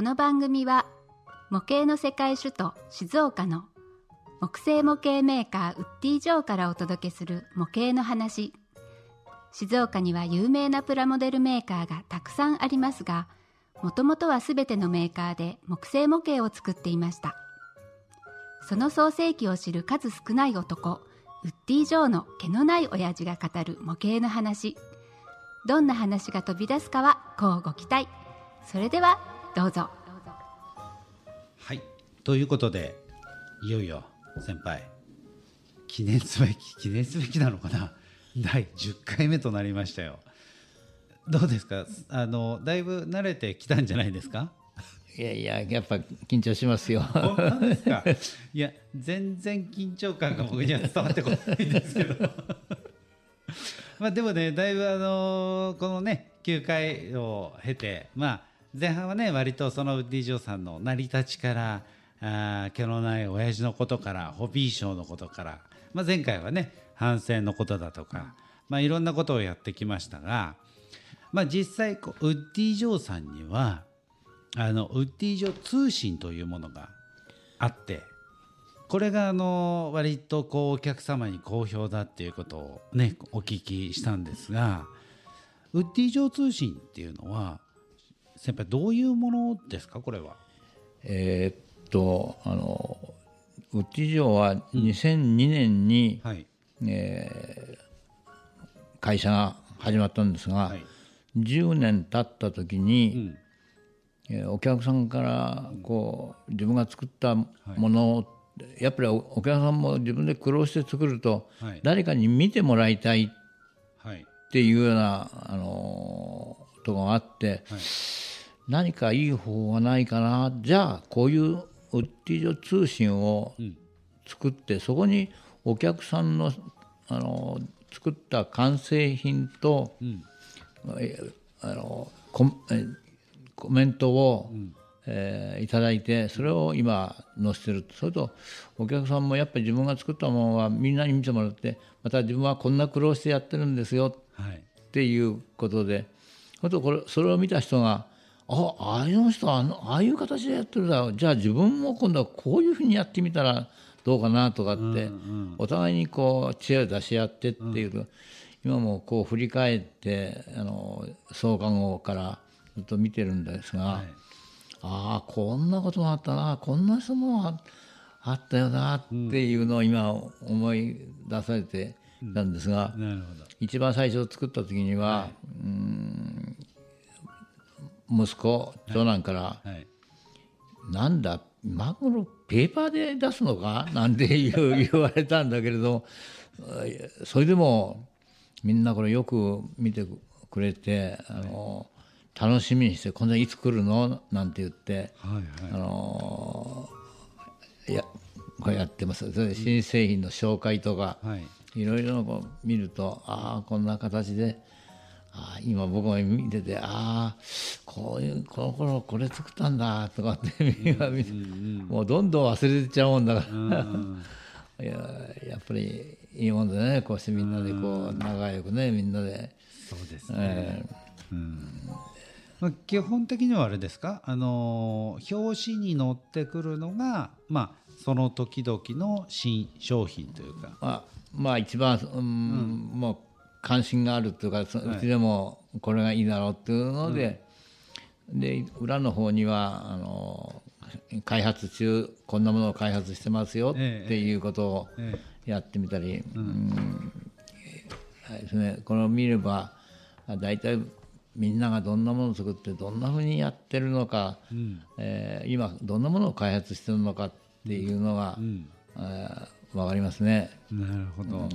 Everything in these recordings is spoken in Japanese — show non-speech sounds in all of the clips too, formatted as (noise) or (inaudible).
この番組は模型の世界首都静岡の木製模型メーカーウッディ・ジョーからお届けする模型の話。静岡には有名なプラモデルメーカーがたくさんありますがもともとはすべてのメーカーで木製模型を作っていました。その創世記を知る数少ない男ウッディ・ジョーの毛のない親父が語る模型の話。どんな話が飛び出すかはこうご期待。それではどうぞ。はい。ということでいよいよ先輩記念すべき記念すべきなのかな？(laughs) 第10回目となりましたよ。どうですか？あのだいぶ慣れてきたんじゃないですか？いやいや、やっぱ緊張しますよ。本当ですか？いや全然緊張感が僕には伝わってこないんですけど。(laughs) まあでもねだいぶあのこのね9回を経てまあ前半はね割とそのウッディ・ジョーさんの成り立ちからあ毛のない親父のことからホビーショーのことから、まあ、前回はね反省のことだとか、まあ、いろんなことをやってきましたが、まあ、実際ウッディ・ジョーさんにはあのウッディ・ジョー通信というものがあってこれがあの割とこうお客様に好評だっていうことをねお聞きしたんですがウッディ・ジョー通信っていうのは先輩どういうものですか？これは。えーっと、あの、ウッディ城は2002年に、はい。えー会社が始まったんですが、はい。10年経った時に、うん。えーお客さんからこう自分が作ったものを、やっぱりおお客さんも自分で苦労して作ると、はい。誰かに見てもらいたいはいっていうような、あのーとこがあって、はい何かいい方法はないかな。じゃあこういうウッディジョ通信をん。作って、そこにお客さんの、あのー作った完成品と、ん。えあのコメントを、えーいただいてそれを今載せてる。それとお客さんもやっぱり自分が作ったものはみんなに見てもらってまた自分はこんな苦労してやってるんですよ。はい。っていうことで本当これそれを見た人があああいう人はあのああいう形でやってるだろう。じゃあ自分も今度はこういうふうにやってみたらどうかなとかって、お互いにこう知恵を出し合ってっていう、今もこう振り返ってあの創刊号からずっと見てるんですが、ああこんなこともあったなこんな人もああったよなっていうのを今思い出されてたんですが、なるほど。一番最初作った時には、うーん息子長男から、はい。なんだマグロペーパーで出すのか？(laughs) なんて (laughs) 言われたんだけれどそれでもみんなこれよく見てくれてあの楽しみにして「今度いつ来るの?」なんて言って、あのいやこれやってます。それで新製品の紹介とか、はい。いろいろこう見るとああこんな形でああ今僕も見ててああこういうこの頃これ作ったんだとかって今見てもうどんどん忘れてっちゃうもんだから。(laughs) いややっぱりいいもんだね。こうしてみんなでこう仲良くねみんなで、そうですね、えまあ、基本的にはあれですか、あのー表紙に載ってくるのが、まあ、その時々の新商品というか、まあまあ一番、うんもう関心があるというかそうちでもこれがいいだろうっていうので、で裏の方にはあの開発中こんなものを開発してますよってええ。いうことをえやってみたり、うん。はいですね、これを見ればあ大体みんながどんなものを作ってどんなふうにやってるのか、えー今どんなものを開発してるのかっていうのが、えー分かりますね。なるほど、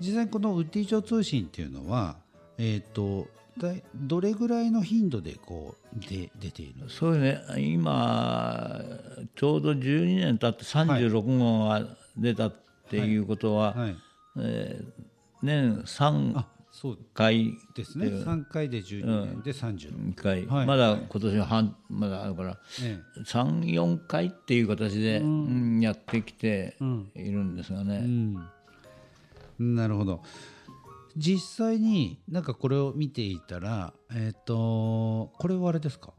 実際このウッディ上通信っていうのは、えー、とだいどれぐらいの頻度でこうで出ているそういうね。今ちょうど12年経って36号が出たっていうことは、はい、えー年3あそう。回ですね。3回で12年で36、回、はい。まだ今年は半まだあるからえ34回っていう形で、うん。やってきているんですがね、えうん、なるほど。実際になんかこれを見ていたらえっ、とこれはあれですか？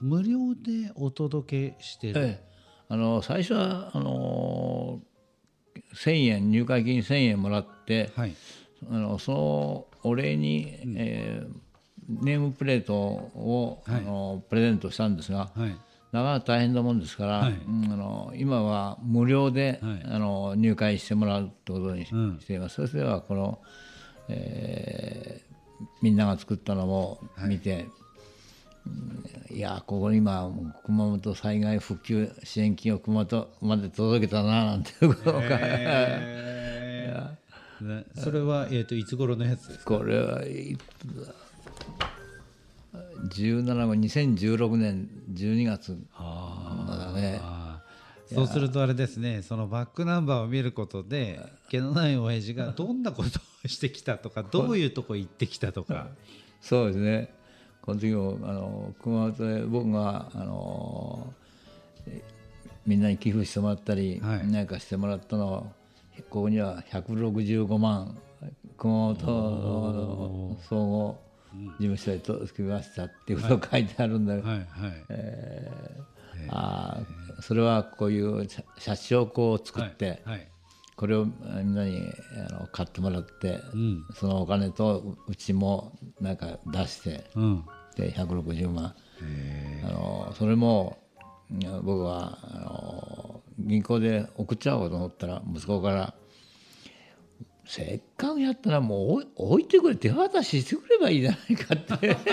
無料でお届けしてる、ええ、あの最初はあの1000円入会金1000円もらってはい。あのそのお礼に、えーネームプレートを、はい。あのプレゼントしたんですが、はいなかなか大変なもんですから、はい。うんあの今は無料で、はい。あの入会してもらうってことにし,、うん。ています。それではこの、えーみんなが作ったのを見て、うんいやここに今熊本災害復旧支援金を熊本まで届けたななんていうことが、えー。(laughs) ねそれは、えー、といつ頃のやつですか？これはい17号2016年12月。だね。そうするとあれですねそのバックナンバーを見ることで毛のない親父が (laughs) どんなことをしてきたとかどういうとこ行ってきたとか。そうですね。この時もあの熊本で僕があのえみんなに寄付してもらったり、はい。何かしてもらったのここには165万熊本総合事務所に届きましたっていうことが書いてあるんだけど、はいはい。あーそれはこういう写写真をこう作って、はいこれをみんなにあの買ってもらって、ん。そのお金とううちもなんか出して。うん。で160万。あのそれも僕はあの銀行で送っちゃおうと思ったら息子から「せっかくやったらもう置いてくれ手渡ししてくればいいじゃないか」って。(laughs)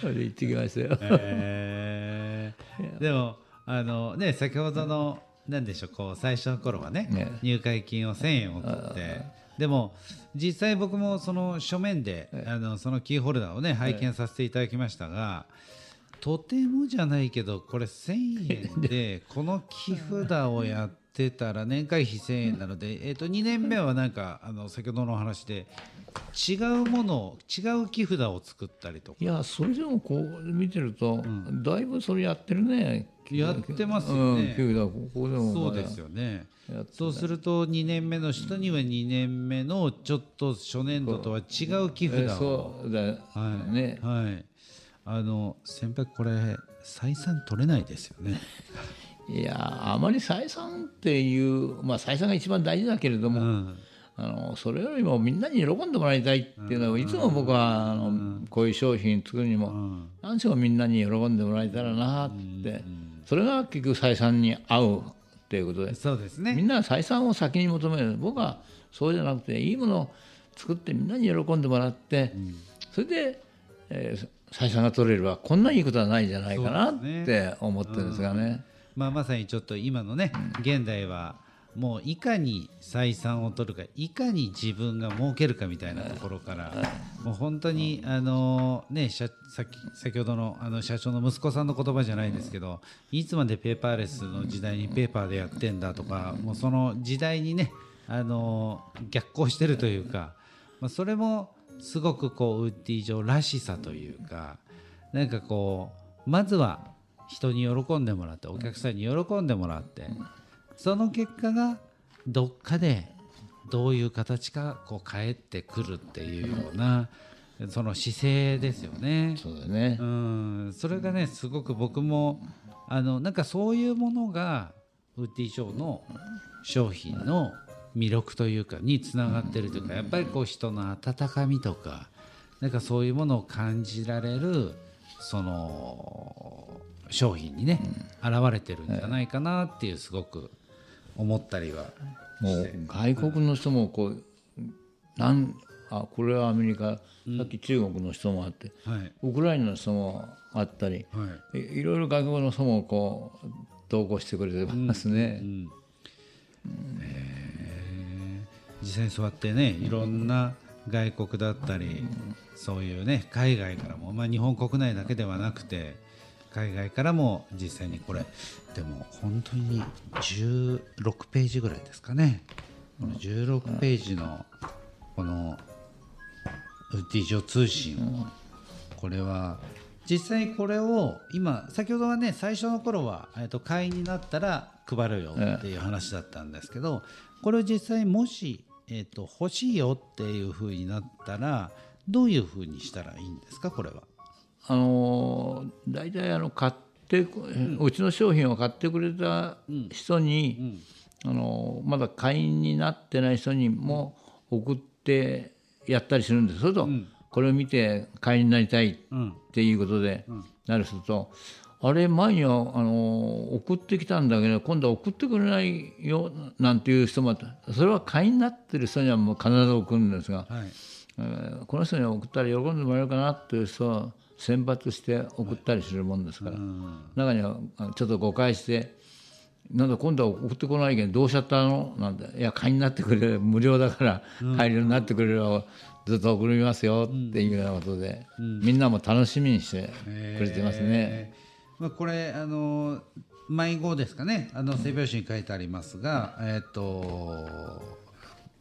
それで言ってきましたよ。えー。でもあのね先ほどのなんでしょうこう最初の頃はねね。入会金を1000円送って。でも実際僕もその書面であのそのキーホルダーをね拝見させていただきましたがとてもじゃないけどこれ1000円で (laughs) この木札をやってたら年会費1000円なので、えー、と2年目はなんかあの先ほどのお話で違うものを違う木札を作ったりとか。いやそれでもこう見てると、だいぶそれやってるね。やってますよね。ここでもそうですよね。やってそうすると2年目の人には2年目のちょっと初年度とは違う。寄付えだを。そうだはい。ねはい。あの先輩これ採算取れないですよねいやあまり採算っていうまあ採算が一番大事だけれども、うん。あのそれよりもみんなに喜んでもらいたいっていうのをいつも僕はあのこういう商品作るにも何しろみんなに喜んでもらえたらなって。それが結局採算に合うっていうことでそうですみねんなは採算を先に求める。僕はそうじゃなくていいものを作ってみんなに喜んでもらってそれで、えー採算が取れればこんないいことはないじゃないかなって思ってるんですがね。まあまさにちょっと今のね現代はもういかに採算を取るかいかに自分が儲けるかみたいなところからもう本当にあのね社さっき先ほどのあの社長の息子さんの言葉じゃないですけどいつまでペーパーレスの時代にペーパーでやってんだとかもうその時代にねあの逆行してるというか、まあ、それもすごくこうウッディ上らしさというかなんかこうまずは人に喜んでもらってお客さんに喜んでもらってその結果がどっかでどういう形かこう返ってくるっていうようなその姿勢ですよね。そうだねうんそれがねすごく僕もあのなんかそういうものがウッディショーの商品の魅力というかにつながってるというかやっぱりこう人の温かみとかなんかそういうものを感じられるその商品にね現れてるんじゃないかなっていうすごく思ったりはもう外国の人もこうなんあこれはアメリカ、さっき中国の人もあってはい。ウクライナの人もあったりはい。いいろいろ外国の人もこう同行してくれてますね。実際にそうやってねいろんな外国だったりそういうね海外からも、まあ、日本国内だけではなくて海外からも実際にこれでも本当に16ページぐらいですかねこの16ページのこのウッディ上通信をこれは実際これを今先ほどはね最初の頃は、えっと会員になったら配るよっていう話だったんですけどこれを実際もしえー、と欲しいよっていうふうになったらどういうふうにしたらいいんですか？これは。あの大体あの買って、うちの商品を買ってくれた人に、あのまだ会員になってない人にも送ってやったりするんです。それと、これを見て会員になりたいっていうことでなると、あれ前にはあの送ってきたんだけど今度は送ってくれないよなんていう人もあった。それは会員になってる人にはもう必ず送るんですが、はい。えーこの人に送ったら喜んでもらえるかなっていう人を選抜して送ったりするもんですから、中にはちょっと誤解して「なんだ今度は送ってこないけどどうしちゃったの?」なんて「いや会員になってくれる無料だから会員になってくれればずっと送りますよ」っていうようなことで、みんなも楽しみにしてくれてますね。えー。まあ、これあの迷子ですかね。あの背表紙に書いてありますが、えっ、と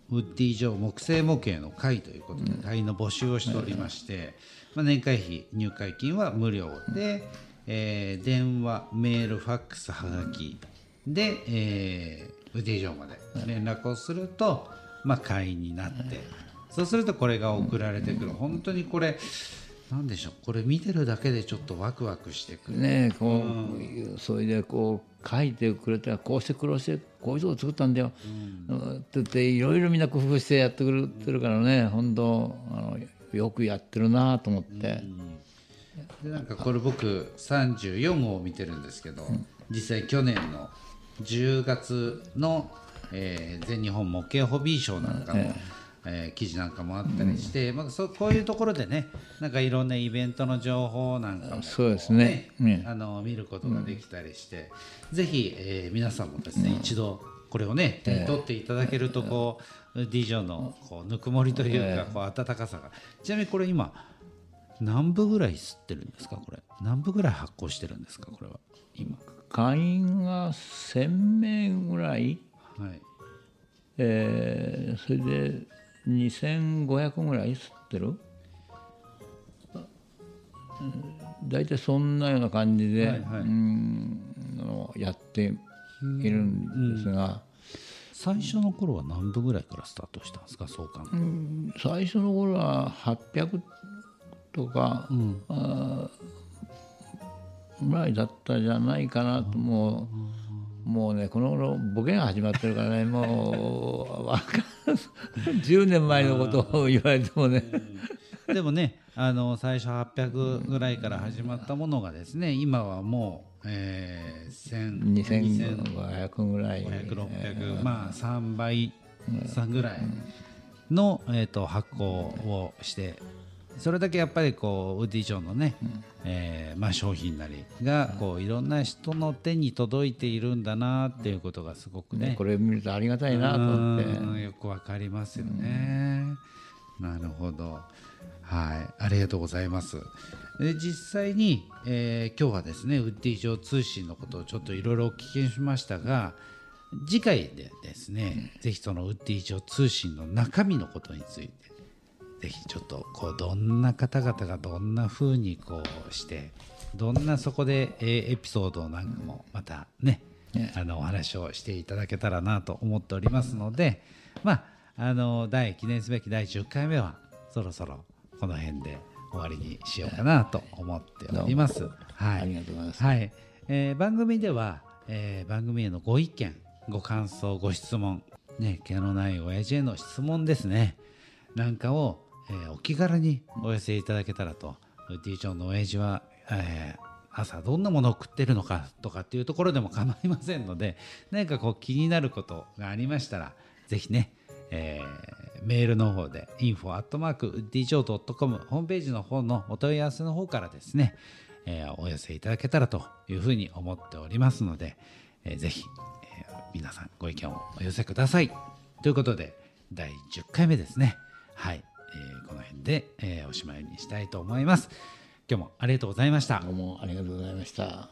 ウッディ城木製模型の会ということで会員の募集をしておりまして、まあ、年会費入会金は無料で、えー電話メールファックスはがきで、えーウッディ城まで連絡をすると、まあ、会員になって、そうするとこれが送られてくる。本当にこれなんでしょうこれ見てるだけでちょっとワクワクしてくる、ねこう、それでこう書いてくれたらこうして苦労してこういうとこ作ったんだよ、って言っていろいろみんな工夫してやってくれてるからね本当あのよくやってるなと思って、でなんかこれ僕34号を見てるんですけど、実際去年の10月の、えー全日本模型ホビーショーなんかも、えー記事なんかもあったりして、まあ、そうこういうところでねなんかいろんなイベントの情報なんかもそうですね。ねあの見ることができたりして、ぜひ、えー皆さんもですね、一度これをね手に取っていただけるとこう、D ジョのこうぬくもりというか、こう温かさが。ちなみにこれ今何部ぐらい吸ってるんですか？これ。何部ぐらい発行してるんですか？これは。今。会員が1000名ぐらい、はい。えーそれで2500ぐらい吸ってる？うん大体そんなような感じで、はいはい。うんやっているんですが、最初の頃は何部ぐらいからスタートしたんですか？創刊、最初の頃は800とか、あーぐらいだったじゃないかなともうもうねこの頃ボケが始まってるからねもうわかん (laughs) 10年前のことを言われてもね。でもねあの最初800ぐらいから始まったものがですね今はもう、えー、1000 2500ぐらい。500、600、まあ3倍差ぐらいの、えー、と発行をしてそれだけやっぱりこうウッディ城のね、えーまあ、商品なりがこういろんな人の手に届いているんだなっていうことがすごくねねこれを見るとありがたいなと思ってうんよくわかりますよね。なるほど。はい、ありがとうございます。で実際に、えー今日はですねウッディ城通信のことをちょっといろいろお聞きしましたが次回でですね、ぜひそのウッディ城通信の中身のことについてぜひちょっとこうどんな方々がどんな風にこうしてどんなそこで、えーエピソードなんかもまたね、あのお話をしていただけたらなと思っておりますので、まああの第記念すべき第10回目はそろそろこの辺で終わりにしようかなと思っております。はい、ありがとうございます。はい、えー番組では、えー番組へのご意見ご感想ご質問ね毛のない親父への質問ですね。なんかを、えーお気軽にお寄せいただけたらと D 長の親父は、えー朝どんなものを食ってるのかとかっていうところでも構いませんので何かこう気になることがありましたらぜひね、えーメールの方で info.djo.com ホームページの方のお問い合わせの方からですね、えーお寄せいただけたらというふうに思っておりますので、えーぜひ、えー皆さんご意見をお寄せください。ということで第10回目ですね。はい、えーこの辺で、えーおしまいにしたいと思います。今日もありがとうございましたど。うもありがとうございました。